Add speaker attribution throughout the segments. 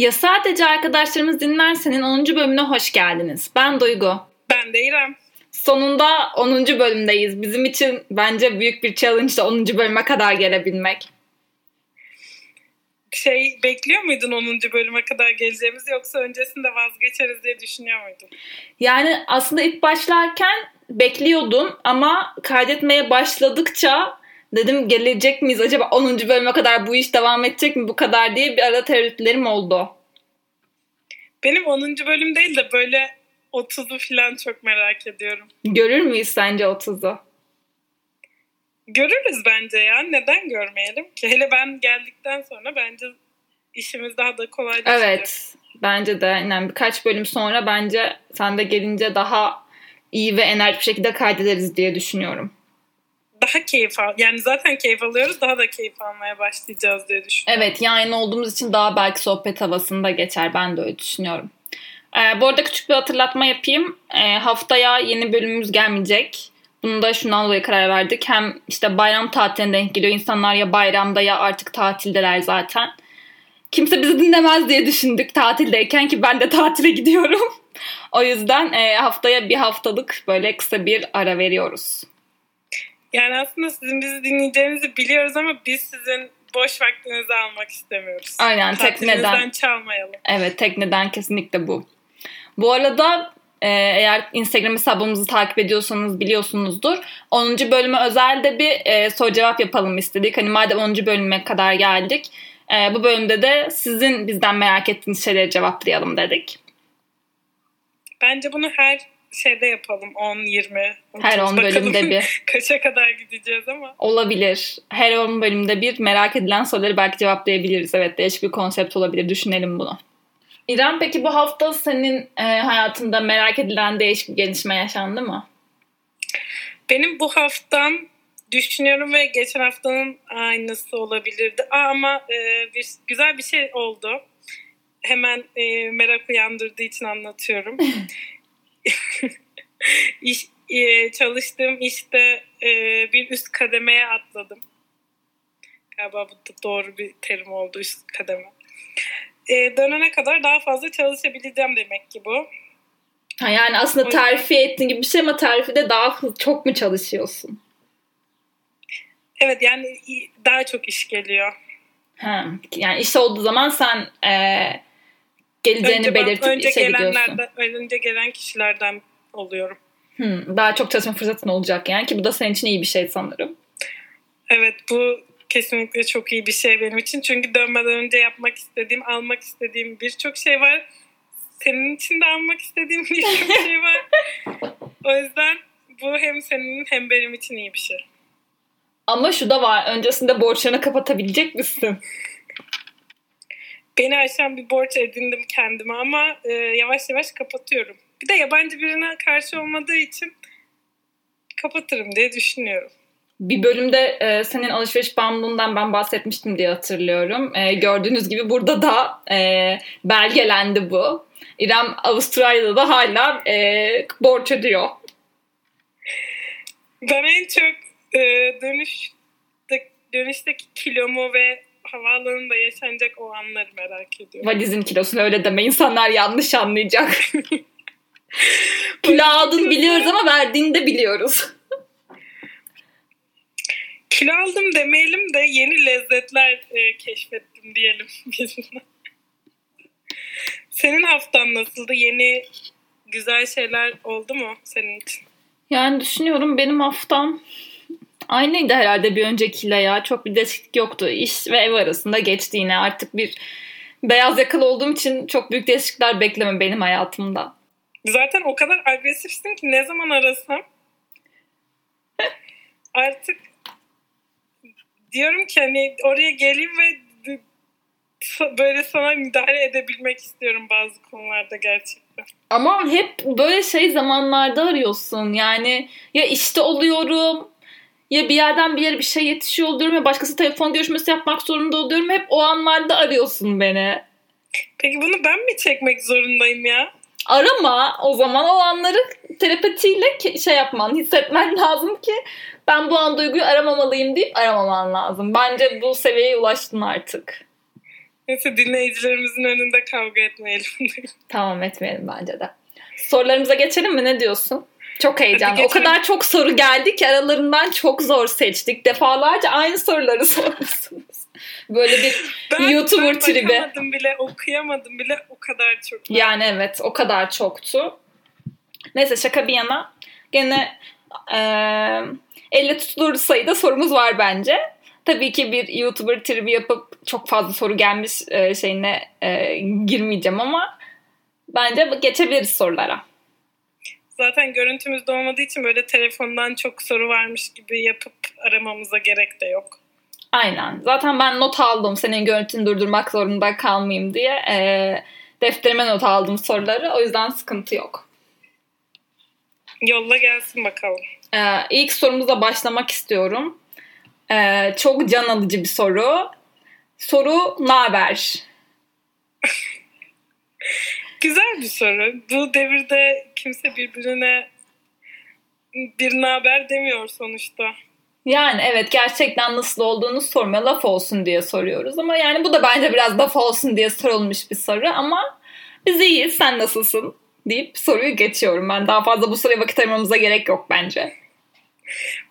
Speaker 1: Ya sadece arkadaşlarımız dinler senin 10. bölümüne hoş geldiniz. Ben Duygu.
Speaker 2: Ben de İrem.
Speaker 1: Sonunda 10. bölümdeyiz. Bizim için bence büyük bir challenge de 10. bölüme kadar gelebilmek.
Speaker 2: Şey bekliyor muydun 10. bölüme kadar geleceğimizi yoksa öncesinde vazgeçeriz diye düşünüyor muydun?
Speaker 1: Yani aslında ilk başlarken bekliyordum ama kaydetmeye başladıkça dedim gelecek miyiz acaba 10. bölüme kadar bu iş devam edecek mi bu kadar diye bir ara tereddütlerim oldu.
Speaker 2: Benim 10. bölüm değil de böyle 30'u falan çok merak ediyorum.
Speaker 1: Görür müyüz sence 30'u?
Speaker 2: Görürüz bence ya. Neden görmeyelim ki? Hele ben geldikten sonra bence işimiz daha da kolaylaşacak.
Speaker 1: Evet. Bence de yani birkaç bölüm sonra bence sen de gelince daha iyi ve enerjik bir şekilde kaydederiz diye düşünüyorum.
Speaker 2: Daha keyif al. Yani zaten keyif alıyoruz. Daha da keyif almaya başlayacağız diye düşünüyorum.
Speaker 1: Evet. Yani olduğumuz için daha belki sohbet havasında geçer. Ben de öyle düşünüyorum. Ee, bu arada küçük bir hatırlatma yapayım. Ee, haftaya yeni bölümümüz gelmeyecek. Bunu da şundan dolayı karar verdik. Hem işte bayram tatiline denk geliyor. İnsanlar ya bayramda ya artık tatildeler zaten. Kimse bizi dinlemez diye düşündük tatildeyken ki ben de tatile gidiyorum. o yüzden e, haftaya bir haftalık böyle kısa bir ara veriyoruz.
Speaker 2: Yani aslında sizin bizi dinleyeceğinizi biliyoruz ama biz sizin boş vaktinizi almak istemiyoruz.
Speaker 1: Aynen
Speaker 2: tekneden. çalmayalım.
Speaker 1: Evet tekneden kesinlikle bu. Bu arada e, eğer Instagram hesabımızı takip ediyorsanız biliyorsunuzdur. 10. bölüme özel de bir e, soru cevap yapalım istedik. Hani madem 10. bölüme kadar geldik. E, bu bölümde de sizin bizden merak ettiğiniz şeyleri cevaplayalım dedik.
Speaker 2: Bence bunu her şeyde yapalım 10 20
Speaker 1: her 10 bölümde bir
Speaker 2: kaça kadar gideceğiz ama
Speaker 1: olabilir her 10 bölümde bir merak edilen soruları belki cevaplayabiliriz evet değişik bir konsept olabilir düşünelim bunu İrem peki bu hafta senin e, hayatında merak edilen değişik bir gelişme yaşandı mı?
Speaker 2: Benim bu haftam düşünüyorum ve geçen haftanın aynısı olabilirdi. Aa, ama e, bir, güzel bir şey oldu. Hemen e, merak uyandırdığı için anlatıyorum. İş, e, çalıştığım işte e, bir üst kademeye atladım. Galiba bu da doğru bir terim oldu üst kademe e, dönene kadar daha fazla çalışabileceğim demek ki bu.
Speaker 1: Ha yani aslında terfi ettiğin gibi bir şey ama terfi de daha çok mu çalışıyorsun?
Speaker 2: Evet yani daha çok iş geliyor.
Speaker 1: Ha, yani iş olduğu zaman sen e, geleceğini
Speaker 2: önce
Speaker 1: belirtip
Speaker 2: önce
Speaker 1: işe gidiyorsun.
Speaker 2: Önce gelen kişilerden oluyorum.
Speaker 1: Hmm, daha çok çalışma fırsatın olacak yani ki bu da senin için iyi bir şey sanırım.
Speaker 2: Evet bu kesinlikle çok iyi bir şey benim için. Çünkü dönmeden önce yapmak istediğim, almak istediğim birçok şey var. Senin için de almak istediğim birçok şey var. O yüzden bu hem senin hem benim için iyi bir şey.
Speaker 1: Ama şu da var. Öncesinde borçlarını kapatabilecek misin?
Speaker 2: Beni aşan bir borç edindim kendime ama e, yavaş yavaş kapatıyorum. Bir de yabancı birine karşı olmadığı için kapatırım diye düşünüyorum
Speaker 1: bir bölümde e, senin alışveriş bağımlılığından ben bahsetmiştim diye hatırlıyorum. E, gördüğünüz gibi burada da e, belgelendi bu. İrem Avustralya'da da hala e, borç ödüyor.
Speaker 2: Ben en çok e, dönüş dönüşteki kilomu ve havaalanında yaşanacak o anları merak ediyorum.
Speaker 1: Valizin kilosunu öyle deme insanlar yanlış anlayacak. Kilo aldın biliyoruz ama verdiğini de biliyoruz
Speaker 2: kilo aldım demeyelim de yeni lezzetler e, keşfettim diyelim Senin haftan nasıldı? Yeni güzel şeyler oldu mu senin için?
Speaker 1: Yani düşünüyorum benim haftam aynıydı herhalde bir öncekiyle ya. Çok bir değişiklik yoktu. İş ve ev arasında geçti yine. Artık bir beyaz yakalı olduğum için çok büyük değişiklikler bekleme benim hayatımda.
Speaker 2: Zaten o kadar agresifsin ki ne zaman arasam artık diyorum ki hani oraya geleyim ve böyle sana müdahale edebilmek istiyorum bazı konularda gerçekten.
Speaker 1: Ama hep böyle şey zamanlarda arıyorsun. Yani ya işte oluyorum ya bir yerden bir yere bir şey yetişiyor oluyorum ya başkası telefon görüşmesi yapmak zorunda oluyorum. Hep o anlarda arıyorsun beni.
Speaker 2: Peki bunu ben mi çekmek zorundayım ya?
Speaker 1: Arama o zaman o anları telepatiyle şey yapman, hissetmen lazım ki ben bu an duyguyu aramamalıyım deyip aramaman lazım. Bence bu seviyeye ulaştın artık.
Speaker 2: Neyse dinleyicilerimizin önünde kavga etmeyelim.
Speaker 1: tamam etmeyelim bence de. Sorularımıza geçelim mi? Ne diyorsun? Çok heyecanlı. O kadar çok soru geldi ki aralarından çok zor seçtik. Defalarca aynı soruları sormuşsunuz. Böyle bir ben, YouTuber ben tribi.
Speaker 2: Ben bile, okuyamadım bile o kadar çok.
Speaker 1: Var. Yani evet o kadar çoktu. Neyse şaka bir yana. Gene e, elle tutulur sayıda sorumuz var bence. Tabii ki bir YouTuber tribi yapıp çok fazla soru gelmiş e, şeyine e, girmeyeceğim ama bence geçebiliriz sorulara.
Speaker 2: Zaten görüntümüz de olmadığı için böyle telefondan çok soru varmış gibi yapıp aramamıza gerek de yok.
Speaker 1: Aynen. Zaten ben not aldım senin görüntünü durdurmak zorunda kalmayayım diye. E, defterime not aldım soruları. O yüzden sıkıntı yok.
Speaker 2: Yolla gelsin bakalım.
Speaker 1: Ee, ilk sorumuza başlamak istiyorum. Ee, çok can alıcı bir soru. Soru ne haber?
Speaker 2: Güzel bir soru. Bu devirde kimse birbirine bir haber demiyor sonuçta.
Speaker 1: Yani evet gerçekten nasıl olduğunu sormuyor. Laf olsun diye soruyoruz ama yani bu da bence biraz laf olsun diye sorulmuş bir soru ama biz iyiyiz sen nasılsın deyip soruyu geçiyorum. Ben daha fazla bu soruya vakit ayırmamıza gerek yok bence.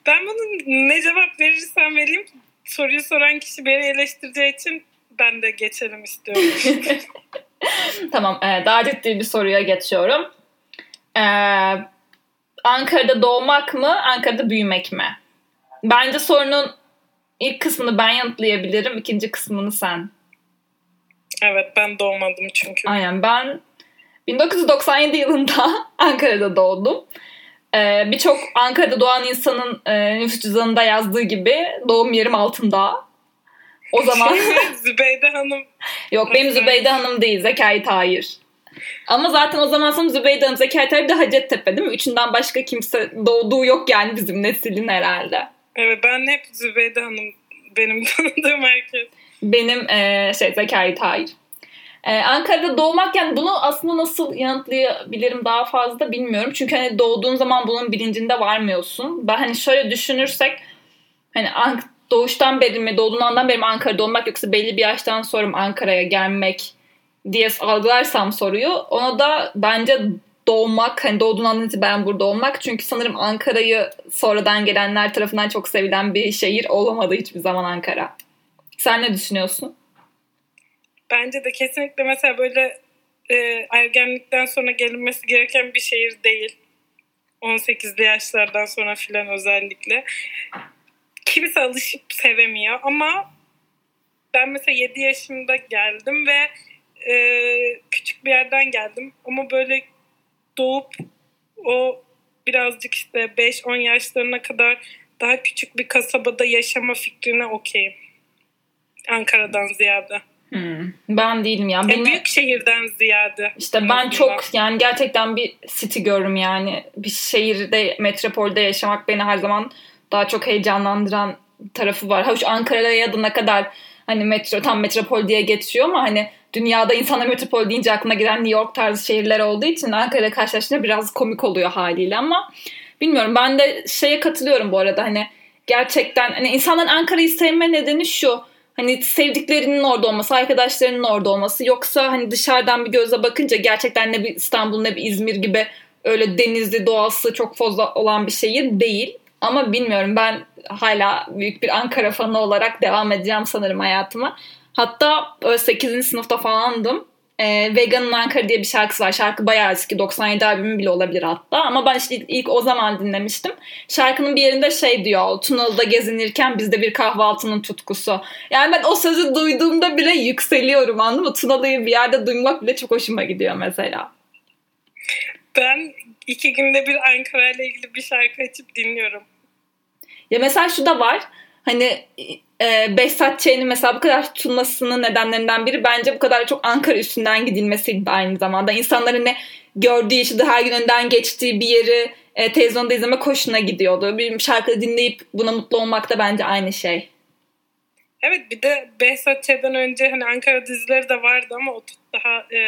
Speaker 2: Ben bunun ne cevap verirsem vereyim soruyu soran kişi beni eleştireceği için ben de geçelim istiyorum.
Speaker 1: tamam e, daha ciddi bir soruya geçiyorum. Ee, Ankara'da doğmak mı, Ankara'da büyümek mi? Bence sorunun ilk kısmını ben yanıtlayabilirim, ikinci kısmını sen.
Speaker 2: Evet ben doğmadım çünkü.
Speaker 1: Aynen ben 1997 yılında Ankara'da doğdum. Ee, Birçok Ankara'da doğan insanın e, nüfus cüzdanında yazdığı gibi doğum yerim altında.
Speaker 2: O zaman... Zübeyde Hanım.
Speaker 1: Yok benim Zübeyde Hanım değil Zekai Tahir. Ama zaten o zaman sonra Zübeyde Hanım, Zekai Tahir de Hacettepe değil mi? Üçünden başka kimse doğduğu yok yani bizim neslin herhalde.
Speaker 2: Evet ben hep Zübeyde Hanım benim tanıdığım herkes.
Speaker 1: Benim e, şey Zekai Tahir. Ee, Ankara'da doğmak yani bunu aslında nasıl yanıtlayabilirim daha fazla bilmiyorum. Çünkü hani doğduğun zaman bunun bilincinde varmıyorsun. Ben hani şöyle düşünürsek hani doğuştan beri mi doğduğun andan beri mi Ankara'da olmak yoksa belli bir yaştan sonra mı Ankara'ya gelmek diye algılarsam soruyu ona da bence doğmak hani doğduğun andan itibaren burada olmak çünkü sanırım Ankara'yı sonradan gelenler tarafından çok sevilen bir şehir olamadı hiçbir zaman Ankara. Sen ne düşünüyorsun?
Speaker 2: Bence de kesinlikle mesela böyle e, ergenlikten sonra gelinmesi gereken bir şehir değil. 18'li yaşlardan sonra filan özellikle. Kimse alışıp sevemiyor ama ben mesela 7 yaşımda geldim ve e, küçük bir yerden geldim ama böyle doğup o birazcık işte 5-10 yaşlarına kadar daha küçük bir kasabada yaşama fikrine okeyim. Ankara'dan ziyade.
Speaker 1: Hmm, ben değilim ya.
Speaker 2: Beni, büyük şehirden ziyade.
Speaker 1: İşte ben çok yani gerçekten bir city görürüm yani. Bir şehirde, metropolde yaşamak beni her zaman daha çok heyecanlandıran tarafı var. Hoş Ankara'ya da ne kadar hani metro tam metropol diye geçiyor ama hani dünyada insanlar metropol deyince aklına gelen New York tarzı şehirler olduğu için Ankara'ya karşılaştığında biraz komik oluyor haliyle ama bilmiyorum ben de şeye katılıyorum bu arada hani gerçekten hani insanların Ankara'yı sevme nedeni şu hani sevdiklerinin orada olması, arkadaşlarının orada olması yoksa hani dışarıdan bir gözle bakınca gerçekten ne bir İstanbul ne bir İzmir gibi öyle denizli doğası çok fazla olan bir şehir değil. Ama bilmiyorum ben hala büyük bir Ankara fanı olarak devam edeceğim sanırım hayatıma. Hatta 8. sınıfta falandım e, Vegan'ın Ankara diye bir şarkısı var. Şarkı bayağı eski. 97 albümü bile olabilir hatta. Ama ben işte ilk o zaman dinlemiştim. Şarkının bir yerinde şey diyor. Tunalı'da gezinirken bizde bir kahvaltının tutkusu. Yani ben o sözü duyduğumda bile yükseliyorum anladın mı? Tunalı'yı bir yerde duymak bile çok hoşuma gidiyor mesela.
Speaker 2: Ben iki günde bir Ankara ile ilgili bir şarkı açıp dinliyorum.
Speaker 1: Ya mesela şu da var. Hani e, Behzat Ç'nin mesela bu kadar tutulmasının nedenlerinden biri bence bu kadar çok Ankara üstünden gidilmesiydi aynı zamanda. İnsanların ne gördüğü, yaşadığı, her gün önden geçtiği bir yeri e, televizyonda izleme koşuna gidiyordu. Bir şarkı dinleyip buna mutlu olmak da bence aynı şey.
Speaker 2: Evet bir de Behzat Ç'den önce hani Ankara dizileri de vardı ama o daha e,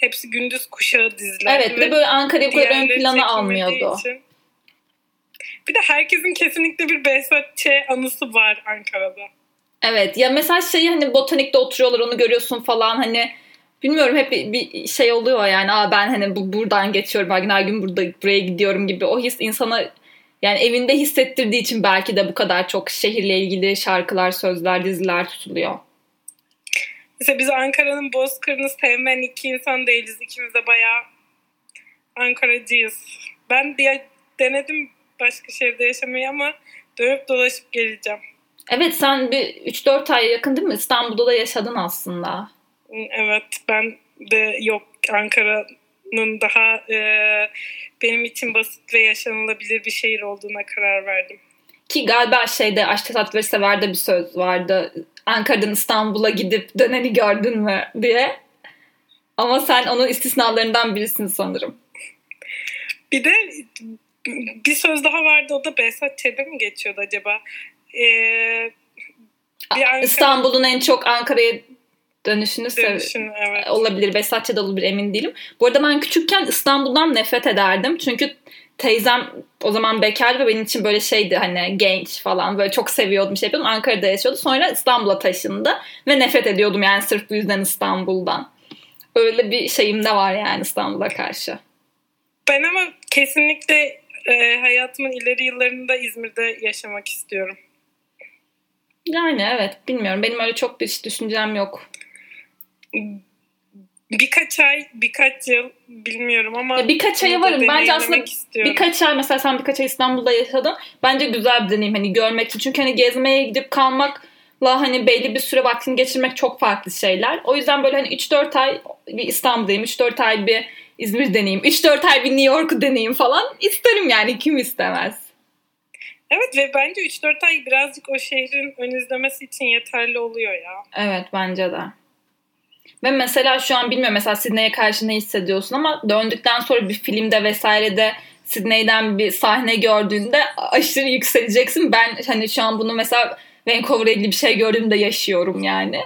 Speaker 2: hepsi gündüz kuşağı diziler.
Speaker 1: Evet ve böyle Ankara'yı bu ön plana almıyordu. Için
Speaker 2: bir de herkesin kesinlikle bir Behzat Ç anısı var Ankara'da.
Speaker 1: Evet ya mesela şey hani botanikte oturuyorlar onu görüyorsun falan hani bilmiyorum hep bir, bir şey oluyor yani Aa, ben hani bu buradan geçiyorum her gün her gün burada buraya gidiyorum gibi o his insana yani evinde hissettirdiği için belki de bu kadar çok şehirle ilgili şarkılar, sözler, diziler tutuluyor.
Speaker 2: Mesela biz Ankara'nın Bozkır'ını sevmeyen iki insan değiliz. İkimiz de bayağı Ankaracıyız. Ben bir denedim başka şehirde yaşamayı ama dönüp dolaşıp geleceğim.
Speaker 1: Evet sen bir 3-4 ay yakın değil mi? İstanbul'da da yaşadın aslında.
Speaker 2: Evet ben de yok Ankara'nın daha e, benim için basit ve yaşanılabilir bir şehir olduğuna karar verdim.
Speaker 1: Ki galiba şeyde Aşk Tesat ve Sever'de bir söz vardı. Ankara'dan İstanbul'a gidip döneni gördün mü diye. Ama sen onun istisnalarından birisin sanırım.
Speaker 2: Bir de bir söz daha vardı o da Behzat Ç'de mi geçiyordu acaba? Ee,
Speaker 1: Ankara... İstanbul'un en çok Ankara'ya dönüşünü,
Speaker 2: dönüşünü evet.
Speaker 1: olabilir. Behzatçı'da olabilir emin değilim. Bu arada ben küçükken İstanbul'dan nefret ederdim. Çünkü teyzem o zaman bekar ve benim için böyle şeydi hani genç falan böyle çok seviyordum şey yapıyordum. Ankara'da yaşıyordu. Sonra İstanbul'a taşındı ve nefret ediyordum yani sırf bu yüzden İstanbul'dan. Öyle bir şeyim de var yani İstanbul'a karşı.
Speaker 2: Ben ama kesinlikle e, hayatımın ileri yıllarında İzmir'de yaşamak istiyorum.
Speaker 1: Yani evet bilmiyorum. Benim öyle çok bir düşüncem yok.
Speaker 2: Birkaç ay, birkaç yıl bilmiyorum ama
Speaker 1: ya birkaç aya varım. Bence aslında istiyorum. birkaç ay mesela sen birkaç ay İstanbul'da yaşadın. Bence güzel bir deneyim hani görmek için. Çünkü hani gezmeye gidip kalmakla hani belli bir süre vaktini geçirmek çok farklı şeyler. O yüzden böyle hani 3-4 ay bir İstanbul'dayım. 3-4 ay bir İzmir deneyim. 3-4 ay bir New York deneyim falan. isterim yani kim istemez.
Speaker 2: Evet ve bence 3-4 ay birazcık o şehrin ön izlemesi için yeterli oluyor ya.
Speaker 1: Evet bence de. Ve mesela şu an bilmiyorum mesela Sydney'e karşı ne hissediyorsun ama döndükten sonra bir filmde vesairede Sydney'den bir sahne gördüğünde aşırı yükseleceksin. Ben hani şu an bunu mesela Vancouver'la ilgili bir şey gördüğümde yaşıyorum yani.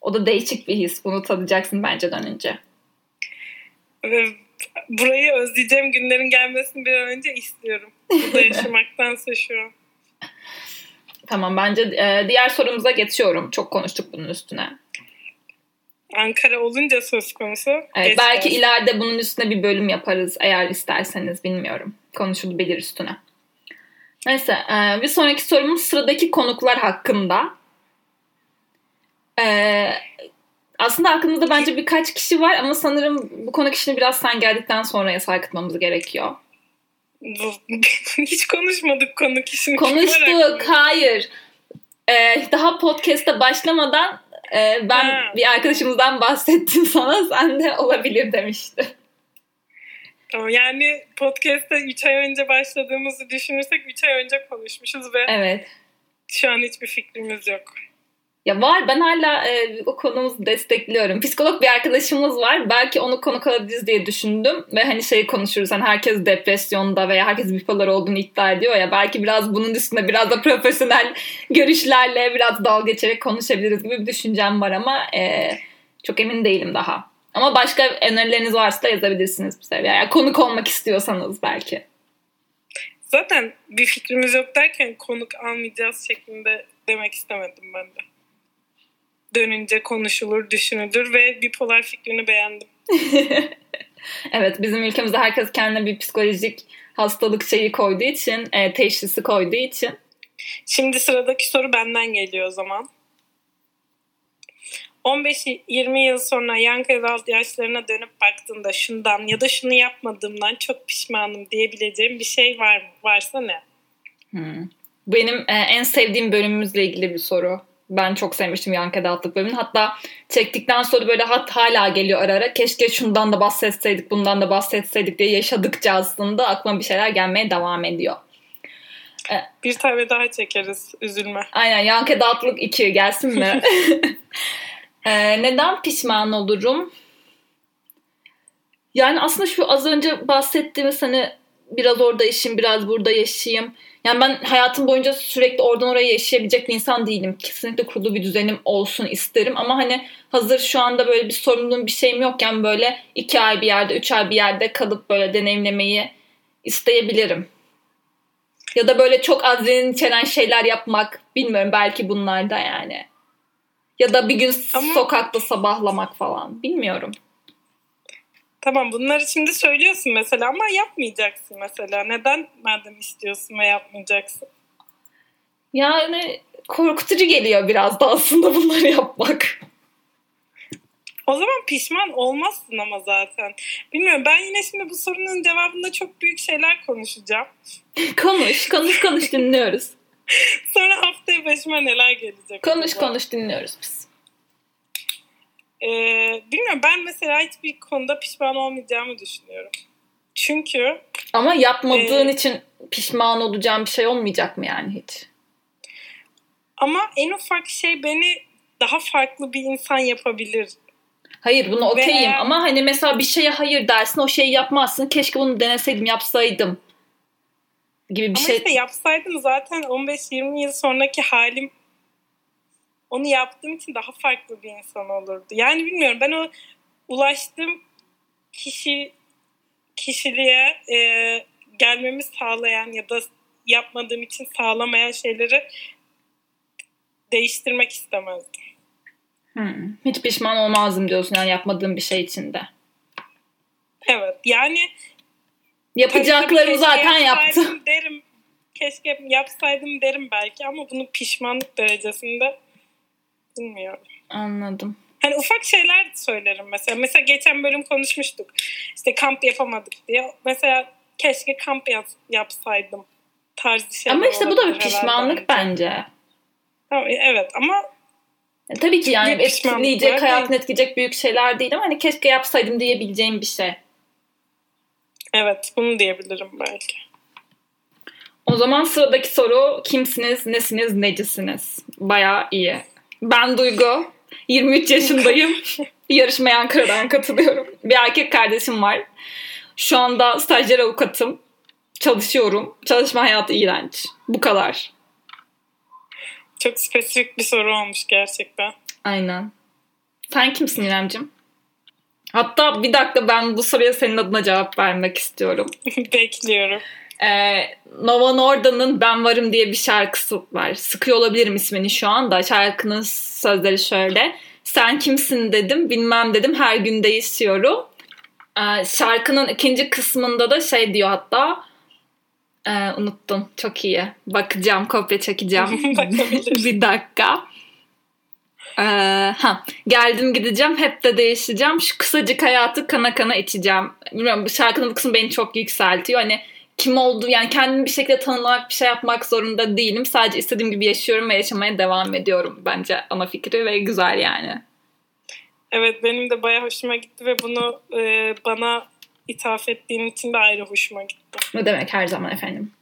Speaker 1: O da değişik bir his. Bunu tadacaksın bence dönünce.
Speaker 2: Burayı özleyeceğim günlerin gelmesini bir an önce istiyorum. Burada yaşamaktansa şu an.
Speaker 1: Tamam bence e, diğer sorumuza geçiyorum. Çok konuştuk bunun üstüne.
Speaker 2: Ankara olunca söz konusu.
Speaker 1: Evet, belki ileride bunun üstüne bir bölüm yaparız eğer isterseniz bilmiyorum. Konuşulabilir üstüne. Neyse e, bir sonraki sorumuz sıradaki konuklar hakkında. E, aslında aklımızda bence birkaç kişi var ama sanırım bu konu kişini biraz sen geldikten sonra sarkıtmamız gerekiyor.
Speaker 2: Hiç konuşmadık konu kişini.
Speaker 1: Konuştuk. Hayır. Ee, daha podcast'a başlamadan e, ben ha. bir arkadaşımızdan bahsettim sana. Sen de olabilir demişti.
Speaker 2: Yani podcast'a 3 ay önce başladığımızı düşünürsek 3 ay önce konuşmuşuz ve
Speaker 1: evet.
Speaker 2: şu an hiçbir fikrimiz yok.
Speaker 1: Ya var ben hala e, o konumuzu destekliyorum. Psikolog bir arkadaşımız var. Belki onu konuk alabiliriz diye düşündüm. Ve hani şey konuşuruz. Hani herkes depresyonda veya herkes bipolar olduğunu iddia ediyor ya. Belki biraz bunun üstünde biraz da profesyonel görüşlerle biraz dalga geçerek konuşabiliriz gibi bir düşüncem var ama e, çok emin değilim daha. Ama başka önerileriniz varsa da yazabilirsiniz bize. Yani konuk olmak istiyorsanız belki.
Speaker 2: Zaten bir fikrimiz yok derken konuk almayacağız şeklinde demek istemedim ben de dönünce konuşulur, düşünülür ve bipolar fikrini beğendim.
Speaker 1: evet bizim ülkemizde herkes kendine bir psikolojik hastalık şeyi koyduğu için, e, teşhisi koyduğu için.
Speaker 2: Şimdi sıradaki soru benden geliyor o zaman. 15-20 yıl sonra Yankı yaşlarına dönüp baktığında şundan ya da şunu yapmadığımdan çok pişmanım diyebileceğim bir şey var mı? Varsa ne?
Speaker 1: Hmm. Benim e, en sevdiğim bölümümüzle ilgili bir soru ben çok sevmiştim Yankı Dağıtlık bölümünü. Hatta çektikten sonra böyle hat hala geliyor ara ara. Keşke şundan da bahsetseydik, bundan da bahsetseydik diye yaşadıkça aslında aklıma bir şeyler gelmeye devam ediyor.
Speaker 2: Ee, bir tane daha çekeriz. Üzülme.
Speaker 1: Aynen. Yankı Dağıtlık 2 gelsin mi? ee, neden pişman olurum? Yani aslında şu az önce bahsettiğimiz hani biraz orada yaşayayım, biraz burada yaşayayım yani ben hayatım boyunca sürekli oradan oraya yaşayabilecek bir insan değilim. Kesinlikle kurulu bir düzenim olsun isterim. Ama hani hazır şu anda böyle bir sorumluluğum bir şeyim yokken böyle iki ay bir yerde, üç ay bir yerde kalıp böyle deneyimlemeyi isteyebilirim. Ya da böyle çok adrenalin içeren şeyler yapmak. Bilmiyorum belki bunlar da yani. Ya da bir gün Ama... sokakta sabahlamak falan. Bilmiyorum.
Speaker 2: Tamam bunları şimdi söylüyorsun mesela ama yapmayacaksın mesela. Neden madem istiyorsun ve yapmayacaksın?
Speaker 1: Yani korkutucu geliyor biraz da aslında bunları yapmak.
Speaker 2: O zaman pişman olmazsın ama zaten. Bilmiyorum ben yine şimdi bu sorunun cevabında çok büyük şeyler konuşacağım.
Speaker 1: konuş, konuş, konuş dinliyoruz.
Speaker 2: Sonra haftaya başıma neler gelecek.
Speaker 1: Konuş, konuş dinliyoruz biz.
Speaker 2: Ee, bilmiyorum ben mesela hiçbir konuda pişman olmayacağımı düşünüyorum. Çünkü...
Speaker 1: Ama yapmadığın e, için pişman olacağım bir şey olmayacak mı yani hiç?
Speaker 2: Ama en ufak şey beni daha farklı bir insan yapabilir.
Speaker 1: Hayır bunu okeyim Ve... ama hani mesela bir şeye hayır dersin o şeyi yapmazsın. Keşke bunu deneseydim yapsaydım gibi bir
Speaker 2: ama
Speaker 1: şey.
Speaker 2: Ama işte yapsaydım zaten 15-20 yıl sonraki halim onu yaptığım için daha farklı bir insan olurdu. Yani bilmiyorum ben o ulaştığım kişi kişiliğe e, gelmemi sağlayan ya da yapmadığım için sağlamayan şeyleri değiştirmek istemezdim.
Speaker 1: Hmm. Hiç pişman olmazdım diyorsun yani yapmadığım bir şey içinde.
Speaker 2: Evet yani
Speaker 1: yapacaklarımı zaten yaptım.
Speaker 2: Derim keşke yapsaydım derim belki ama bunu pişmanlık derecesinde bilmiyorum.
Speaker 1: Anladım.
Speaker 2: Hani ufak şeyler söylerim mesela. Mesela geçen bölüm konuşmuştuk. İşte kamp yapamadık diye. Mesela keşke kamp yap, yapsaydım tarzı şeyler.
Speaker 1: Ama işte bu da bir pişmanlık bence.
Speaker 2: bence. Evet ama
Speaker 1: e, tabii ki yani etkileyecek, hayatını etkileyecek büyük şeyler değil ama hani keşke yapsaydım diyebileceğim bir şey.
Speaker 2: Evet, bunu diyebilirim belki.
Speaker 1: O zaman sıradaki soru kimsiniz, nesiniz, necisiniz? Bayağı iyi. Ben Duygu. 23 yaşındayım. Yarışmaya Ankara'dan katılıyorum. Bir erkek kardeşim var. Şu anda stajyer avukatım. Çalışıyorum. Çalışma hayatı iğrenç. Bu kadar.
Speaker 2: Çok spesifik bir soru olmuş gerçekten.
Speaker 1: Aynen. Sen kimsin İremcim? Hatta bir dakika ben bu soruya senin adına cevap vermek istiyorum.
Speaker 2: Bekliyorum.
Speaker 1: Ee, Nova Norda'nın Ben Varım diye bir şarkısı var. Sıkıyor olabilirim ismini şu anda. Şarkının sözleri şöyle. Sen kimsin dedim, bilmem dedim, her gün değişiyorum. Ee, şarkının ikinci kısmında da şey diyor hatta. E, unuttum. Çok iyi. Bakacağım, kopya çekeceğim. bir dakika. Ee, ha, geldim gideceğim hep de değişeceğim. Şu kısacık hayatı kana kana içeceğim. Bilmiyorum bu şarkının bu kısmı beni çok yükseltiyor. Hani kim olduğu yani kendimi bir şekilde tanımlamak bir şey yapmak zorunda değilim. Sadece istediğim gibi yaşıyorum ve yaşamaya devam ediyorum bence ana fikri ve güzel yani.
Speaker 2: Evet benim de baya hoşuma gitti ve bunu e, bana ithaf ettiğin için de ayrı hoşuma gitti.
Speaker 1: Ne demek her zaman efendim.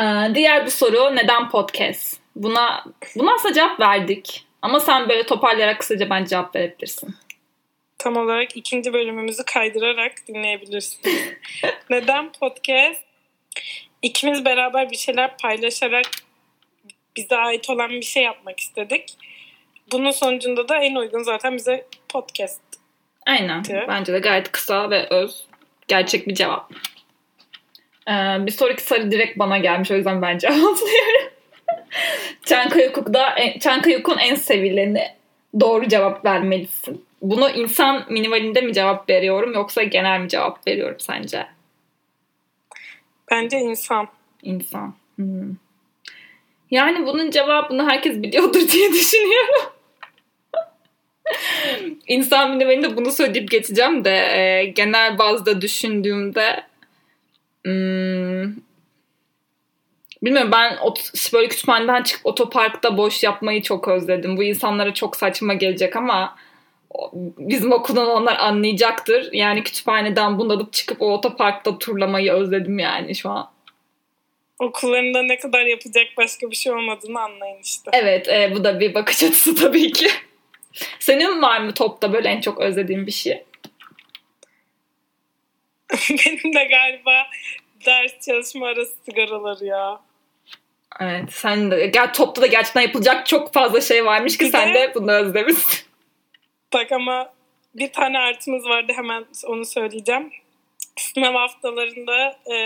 Speaker 1: Ee, diğer bir soru neden podcast? Buna, buna aslında cevap verdik. Ama sen böyle toparlayarak kısaca ben cevap verebilirsin.
Speaker 2: Tam olarak ikinci bölümümüzü kaydırarak dinleyebilirsiniz. Neden podcast? İkimiz beraber bir şeyler paylaşarak bize ait olan bir şey yapmak istedik. Bunun sonucunda da en uygun zaten bize podcast.
Speaker 1: Aynen. Bence de gayet kısa ve öz. Gerçek bir cevap. Ee, bir sonraki soru direkt bana gelmiş. O yüzden ben cevaplıyorum. Çankaya Çankaya en sevileni doğru cevap vermelisin. Bunu insan minimalinde mi cevap veriyorum yoksa genel mi cevap veriyorum sence?
Speaker 2: Bence insan.
Speaker 1: İnsan. Hmm. Yani bunun cevabını herkes biliyordur diye düşünüyorum. İnsan minimalinde bunu söyleyip geçeceğim de e, genel bazda düşündüğümde hmm, Bilmiyorum ben böyle kütüphaneden çıkıp otoparkta boş yapmayı çok özledim. Bu insanlara çok saçma gelecek ama bizim okuldan onlar anlayacaktır. Yani kütüphaneden bundalıp çıkıp o otoparkta turlamayı özledim yani şu an.
Speaker 2: Okullarında ne kadar yapacak başka bir şey olmadığını anlayın işte.
Speaker 1: Evet e, bu da bir bakış açısı tabii ki. Senin var mı topta böyle en çok özlediğin bir şey?
Speaker 2: Benim de galiba ders çalışma arası sigaraları ya.
Speaker 1: Evet sen de gel topta da gerçekten yapılacak çok fazla şey varmış ki bir sen de, de bunu özlemişsin.
Speaker 2: Bak ama bir tane artımız vardı hemen onu söyleyeceğim. Sınav haftalarında e,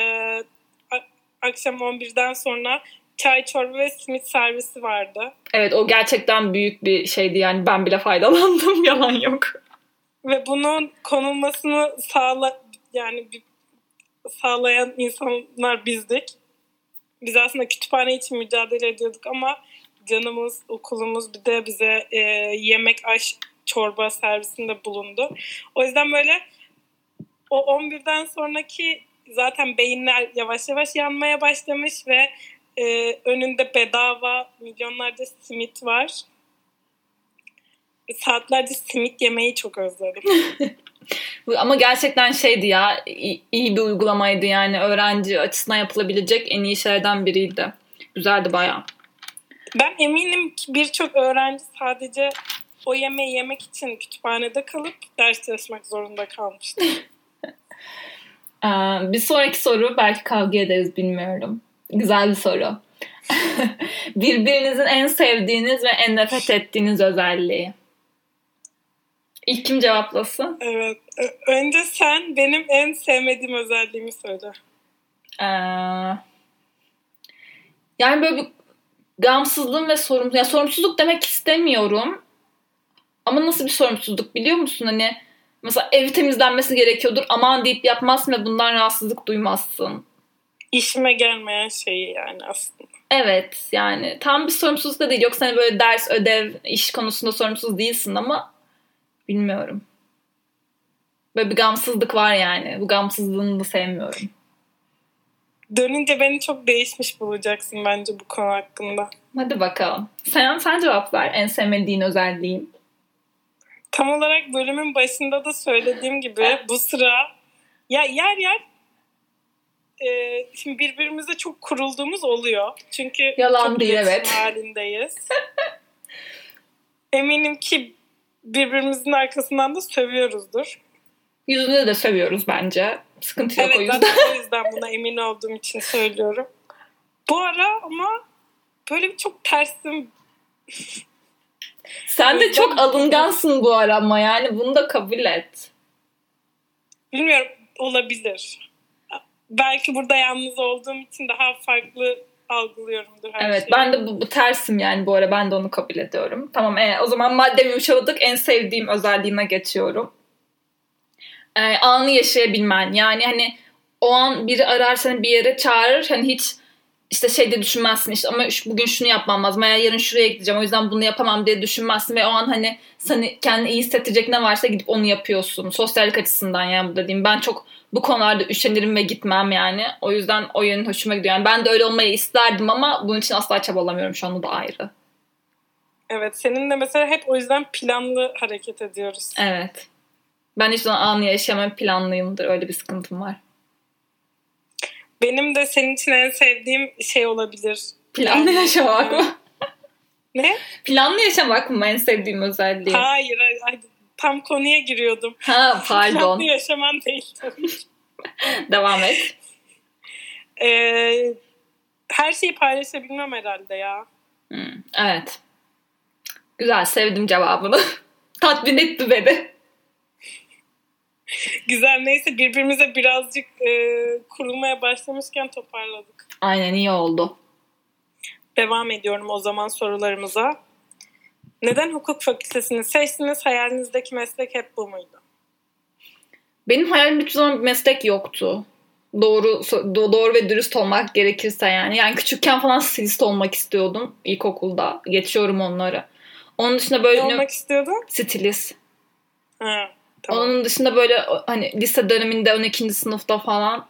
Speaker 2: akşam 11'den sonra çay çorba ve simit servisi vardı.
Speaker 1: Evet o gerçekten büyük bir şeydi yani ben bile faydalandım yalan yok.
Speaker 2: Ve bunun konulmasını sağla yani sağlayan insanlar bizdik. Biz aslında kütüphane için mücadele ediyorduk ama canımız, okulumuz bir de bize e, yemek, aş, çorba servisinde bulundu. O yüzden böyle o 11'den sonraki zaten beyinler yavaş yavaş yanmaya başlamış ve e, önünde bedava milyonlarca simit var. Saatlerce simit yemeyi çok özledim.
Speaker 1: Ama gerçekten şeydi ya iyi bir uygulamaydı yani öğrenci açısından yapılabilecek en iyi şeylerden biriydi. Güzeldi bayağı.
Speaker 2: Ben eminim ki birçok öğrenci sadece o yemeği yemek için kütüphanede kalıp ders çalışmak zorunda kalmıştı.
Speaker 1: Ee, bir sonraki soru belki kavga ederiz bilmiyorum. Güzel bir soru. Birbirinizin en sevdiğiniz ve en nefret ettiğiniz özelliği. İlk kim cevaplasın?
Speaker 2: Evet. Önce sen benim en sevmediğim özelliğimi söyle.
Speaker 1: Ee, yani böyle bir gamsızlığım ve sorumsuzluk. Yani sorumsuzluk demek istemiyorum. Ama nasıl bir sorumsuzluk biliyor musun? Hani mesela evi temizlenmesi gerekiyordur. Aman deyip yapmazsın ve bundan rahatsızlık duymazsın.
Speaker 2: İşime gelmeyen şeyi yani aslında.
Speaker 1: Evet yani tam bir sorumsuzluk da değil. Yoksa hani böyle ders, ödev, iş konusunda sorumsuz değilsin ama bilmiyorum. Böyle bir gamsızlık var yani. Bu gamsızlığını da sevmiyorum.
Speaker 2: Dönünce beni çok değişmiş bulacaksın bence bu konu hakkında.
Speaker 1: Hadi bakalım. Sen, sen cevap ver. En sevmediğin özelliğin.
Speaker 2: Tam olarak bölümün başında da söylediğim gibi bu sıra ya yer yer e, şimdi birbirimize çok kurulduğumuz oluyor. Çünkü
Speaker 1: Yalan çok değil evet.
Speaker 2: halindeyiz. Eminim ki birbirimizin arkasından da sövüyoruzdur.
Speaker 1: Yüzünde de sövüyoruz bence. Sıkıntı yok
Speaker 2: evet,
Speaker 1: o yüzden.
Speaker 2: Evet o yüzden buna emin olduğum için söylüyorum. Bu ara ama böyle bir çok tersim.
Speaker 1: Sen de çok alıngansın bu ara ama yani bunu da kabul et.
Speaker 2: Bilmiyorum olabilir. Belki burada yalnız olduğum için daha farklı algılıyorumdur
Speaker 1: her Evet şeyi. ben de bu, bu tersim yani bu ara ben de onu kabul ediyorum. Tamam e, o zaman madde yumuşadık en sevdiğim özelliğine geçiyorum. E, anı yaşayabilmen yani hani o an biri arar seni bir yere çağırır hani hiç işte şey de düşünmezsin işte ama bugün şunu yapmam lazım veya yarın şuraya gideceğim o yüzden bunu yapamam diye düşünmezsin ve o an hani seni kendini iyi hissettirecek ne varsa gidip onu yapıyorsun. Sosyallik açısından yani bu dediğim. Ben çok bu konularda üşenirim ve gitmem yani. O yüzden o yönün hoşuma gidiyor. Yani ben de öyle olmayı isterdim ama bunun için asla çabalamıyorum şu anda da ayrı.
Speaker 2: Evet seninle mesela hep o yüzden planlı hareket ediyoruz.
Speaker 1: Evet. Ben hiç anı yaşamam planlıyımdır. Öyle bir sıkıntım var.
Speaker 2: Benim de senin için en sevdiğim şey olabilir.
Speaker 1: Planlı yaşamak mı?
Speaker 2: Ne?
Speaker 1: Planlı yaşamak mı en sevdiğim özelliği?
Speaker 2: Hayır, hayır. Tam konuya giriyordum.
Speaker 1: Ha pardon.
Speaker 2: Planlı yaşaman değil tabii.
Speaker 1: Devam et.
Speaker 2: Ee, her şeyi paylaşabilmem herhalde ya.
Speaker 1: Hmm, evet. Güzel sevdim cevabını. Tatmin etti beni.
Speaker 2: Güzel neyse birbirimize birazcık e, kurulmaya başlamışken toparladık.
Speaker 1: Aynen iyi oldu.
Speaker 2: Devam ediyorum o zaman sorularımıza. Neden hukuk fakültesini seçtiniz? Hayalinizdeki meslek hep bu muydu?
Speaker 1: Benim hayalimde hiçbir zaman bir meslek yoktu. Doğru doğru ve dürüst olmak gerekirse yani. Yani küçükken falan stilist olmak istiyordum ilkokulda. Geçiyorum onları. Onun dışında böyle...
Speaker 2: Ne olmak istiyordun?
Speaker 1: Stilist.
Speaker 2: Ha, tamam.
Speaker 1: Onun dışında böyle hani lise döneminde 12. sınıfta falan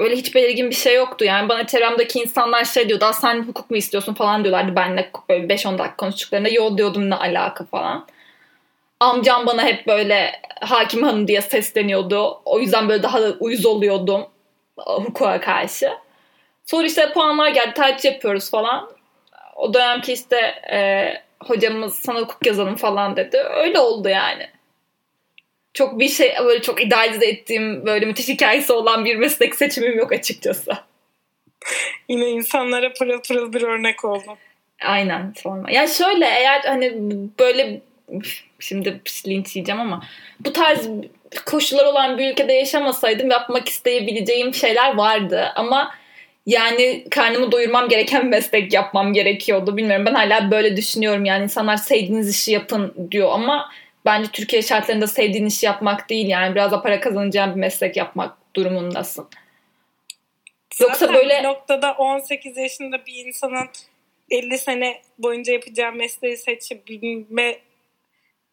Speaker 1: öyle hiç belirgin bir şey yoktu. Yani bana çevremdeki insanlar şey diyordu. Aa, sen hukuk mu istiyorsun falan diyorlardı. Benle böyle 5-10 dakika konuştuklarında yol diyordum ne alaka falan. Amcam bana hep böyle hakim hanım diye sesleniyordu. O yüzden böyle daha da uyuz oluyordum hukuka karşı. Sonra işte puanlar geldi. Tercih yapıyoruz falan. O dönemki işte e, hocamız sana hukuk yazalım falan dedi. Öyle oldu yani çok bir şey böyle çok idealize ettiğim böyle müthiş hikayesi olan bir meslek seçimim yok açıkçası.
Speaker 2: Yine insanlara pırıl pırıl bir örnek oldun.
Speaker 1: Aynen sorma. Ya şöyle eğer hani böyle şimdi linç yiyeceğim ama bu tarz koşullar olan bir ülkede yaşamasaydım yapmak isteyebileceğim şeyler vardı ama yani karnımı doyurmam gereken meslek yapmam gerekiyordu. Bilmiyorum ben hala böyle düşünüyorum yani insanlar sevdiğiniz işi yapın diyor ama bence Türkiye şartlarında sevdiğin işi yapmak değil yani biraz da para kazanacağın bir meslek yapmak durumundasın.
Speaker 2: Yoksa Zaten böyle bir noktada 18 yaşında bir insanın 50 sene boyunca yapacağı mesleği seçebilme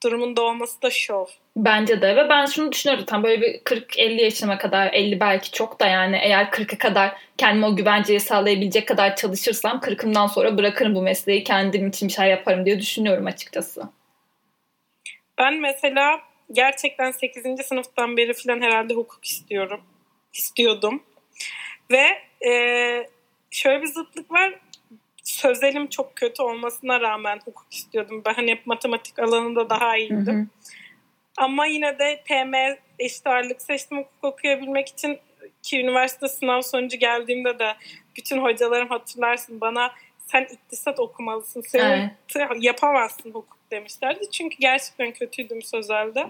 Speaker 2: durumunda olması da şov.
Speaker 1: Bence de ve ben şunu düşünüyorum tam böyle bir 40-50 yaşıma kadar 50 belki çok da yani eğer 40'a kadar kendime o güvenceyi sağlayabilecek kadar çalışırsam 40'ımdan sonra bırakırım bu mesleği kendim için bir şey yaparım diye düşünüyorum açıkçası.
Speaker 2: Ben mesela gerçekten 8. sınıftan beri falan herhalde hukuk istiyorum. istiyordum. Ve e, şöyle bir zıtlık var sözelim çok kötü olmasına rağmen hukuk istiyordum. Ben hani hep matematik alanında daha iyiydim. Hı hı. Ama yine de PM eşit ağırlık seçtim hukuk okuyabilmek için ki üniversite sınav sonucu geldiğimde de bütün hocalarım hatırlarsın bana sen iktisat okumalısın. Sen evet. yapamazsın hukuk demişlerdi. Çünkü gerçekten kötüydüm sözelde.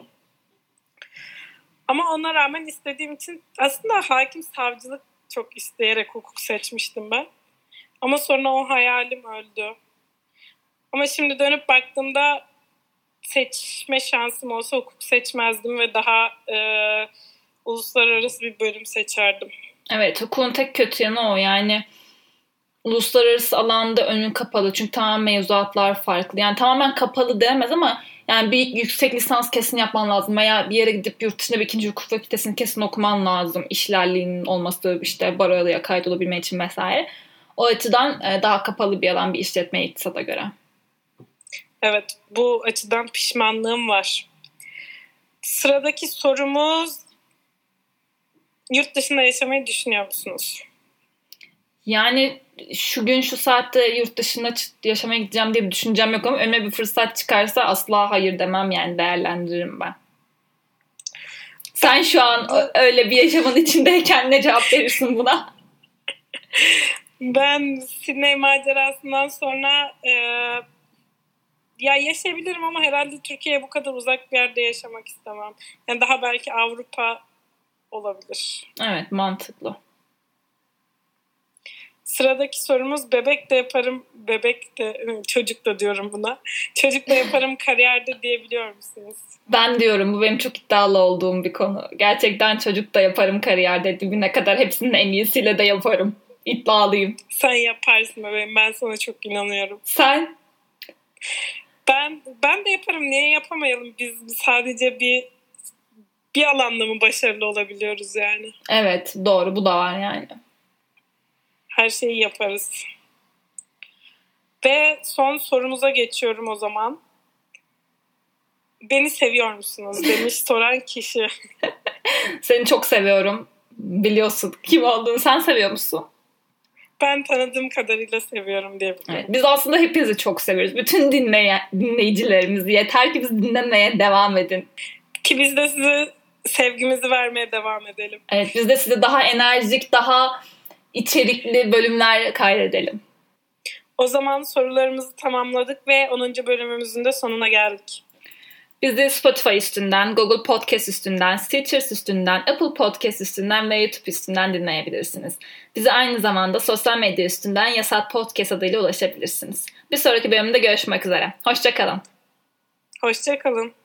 Speaker 2: Ama ona rağmen istediğim için aslında hakim savcılık çok isteyerek hukuk seçmiştim ben. Ama sonra o hayalim öldü. Ama şimdi dönüp baktığımda seçme şansım olsa hukuk seçmezdim ve daha e, uluslararası bir bölüm seçerdim.
Speaker 1: Evet hukukun tek kötü yanı o yani uluslararası alanda önün kapalı çünkü tamamen mevzuatlar farklı. Yani tamamen kapalı demez ama yani bir yüksek lisans kesin yapman lazım veya bir yere gidip yurt dışında bir ikinci hukuk fakültesini kesin okuman lazım. İşlerliğinin olması işte baroya kayıt olabilmek için vesaire. O açıdan e, daha kapalı bir alan bir işletme iktisada göre.
Speaker 2: Evet bu açıdan pişmanlığım var. Sıradaki sorumuz yurt dışında yaşamayı düşünüyor musunuz?
Speaker 1: Yani şu gün şu saatte yurt dışında yaşamaya gideceğim diye bir düşüncem yok ama önüme bir fırsat çıkarsa asla hayır demem yani değerlendiririm ben. Sen şu an öyle bir yaşamın içindeyken ne cevap verirsin buna?
Speaker 2: Ben Sydney macerasından sonra e, ya yaşayabilirim ama herhalde Türkiye'ye bu kadar uzak bir yerde yaşamak istemem. Yani daha belki Avrupa olabilir.
Speaker 1: Evet mantıklı.
Speaker 2: Sıradaki sorumuz bebek de yaparım, bebek de çocuk da diyorum buna. Çocuk da yaparım kariyerde diyebiliyor musunuz?
Speaker 1: Ben diyorum bu benim çok iddialı olduğum bir konu. Gerçekten çocuk da yaparım kariyerde dibine kadar hepsinin en iyisiyle de yaparım. İddialıyım.
Speaker 2: Sen yaparsın bebeğim. Ben sana çok inanıyorum.
Speaker 1: Sen?
Speaker 2: Ben ben de yaparım. Niye yapamayalım? Biz sadece bir bir alanda mı başarılı olabiliyoruz yani?
Speaker 1: Evet doğru bu da var yani.
Speaker 2: Her şeyi yaparız. Ve son sorumuza geçiyorum o zaman. Beni seviyor musunuz demiş soran kişi.
Speaker 1: Seni çok seviyorum. Biliyorsun kim olduğunu sen seviyor musun?
Speaker 2: ben tanıdığım kadarıyla seviyorum diyebilirim. Evet,
Speaker 1: biz aslında hepinizi çok seviyoruz. Bütün dinleyen, dinleyicilerimizi. Yeter ki biz dinlemeye devam edin.
Speaker 2: Ki biz de size sevgimizi vermeye devam edelim.
Speaker 1: Evet biz de size daha enerjik, daha içerikli bölümler kaydedelim.
Speaker 2: O zaman sorularımızı tamamladık ve 10. bölümümüzün de sonuna geldik.
Speaker 1: Bizi Spotify üstünden, Google Podcast üstünden, Stitcher üstünden, Apple Podcast üstünden ve YouTube üstünden dinleyebilirsiniz. Bize aynı zamanda sosyal medya üstünden Yasat Podcast adıyla ulaşabilirsiniz. Bir sonraki bölümde görüşmek üzere. Hoşçakalın.
Speaker 2: Hoşçakalın.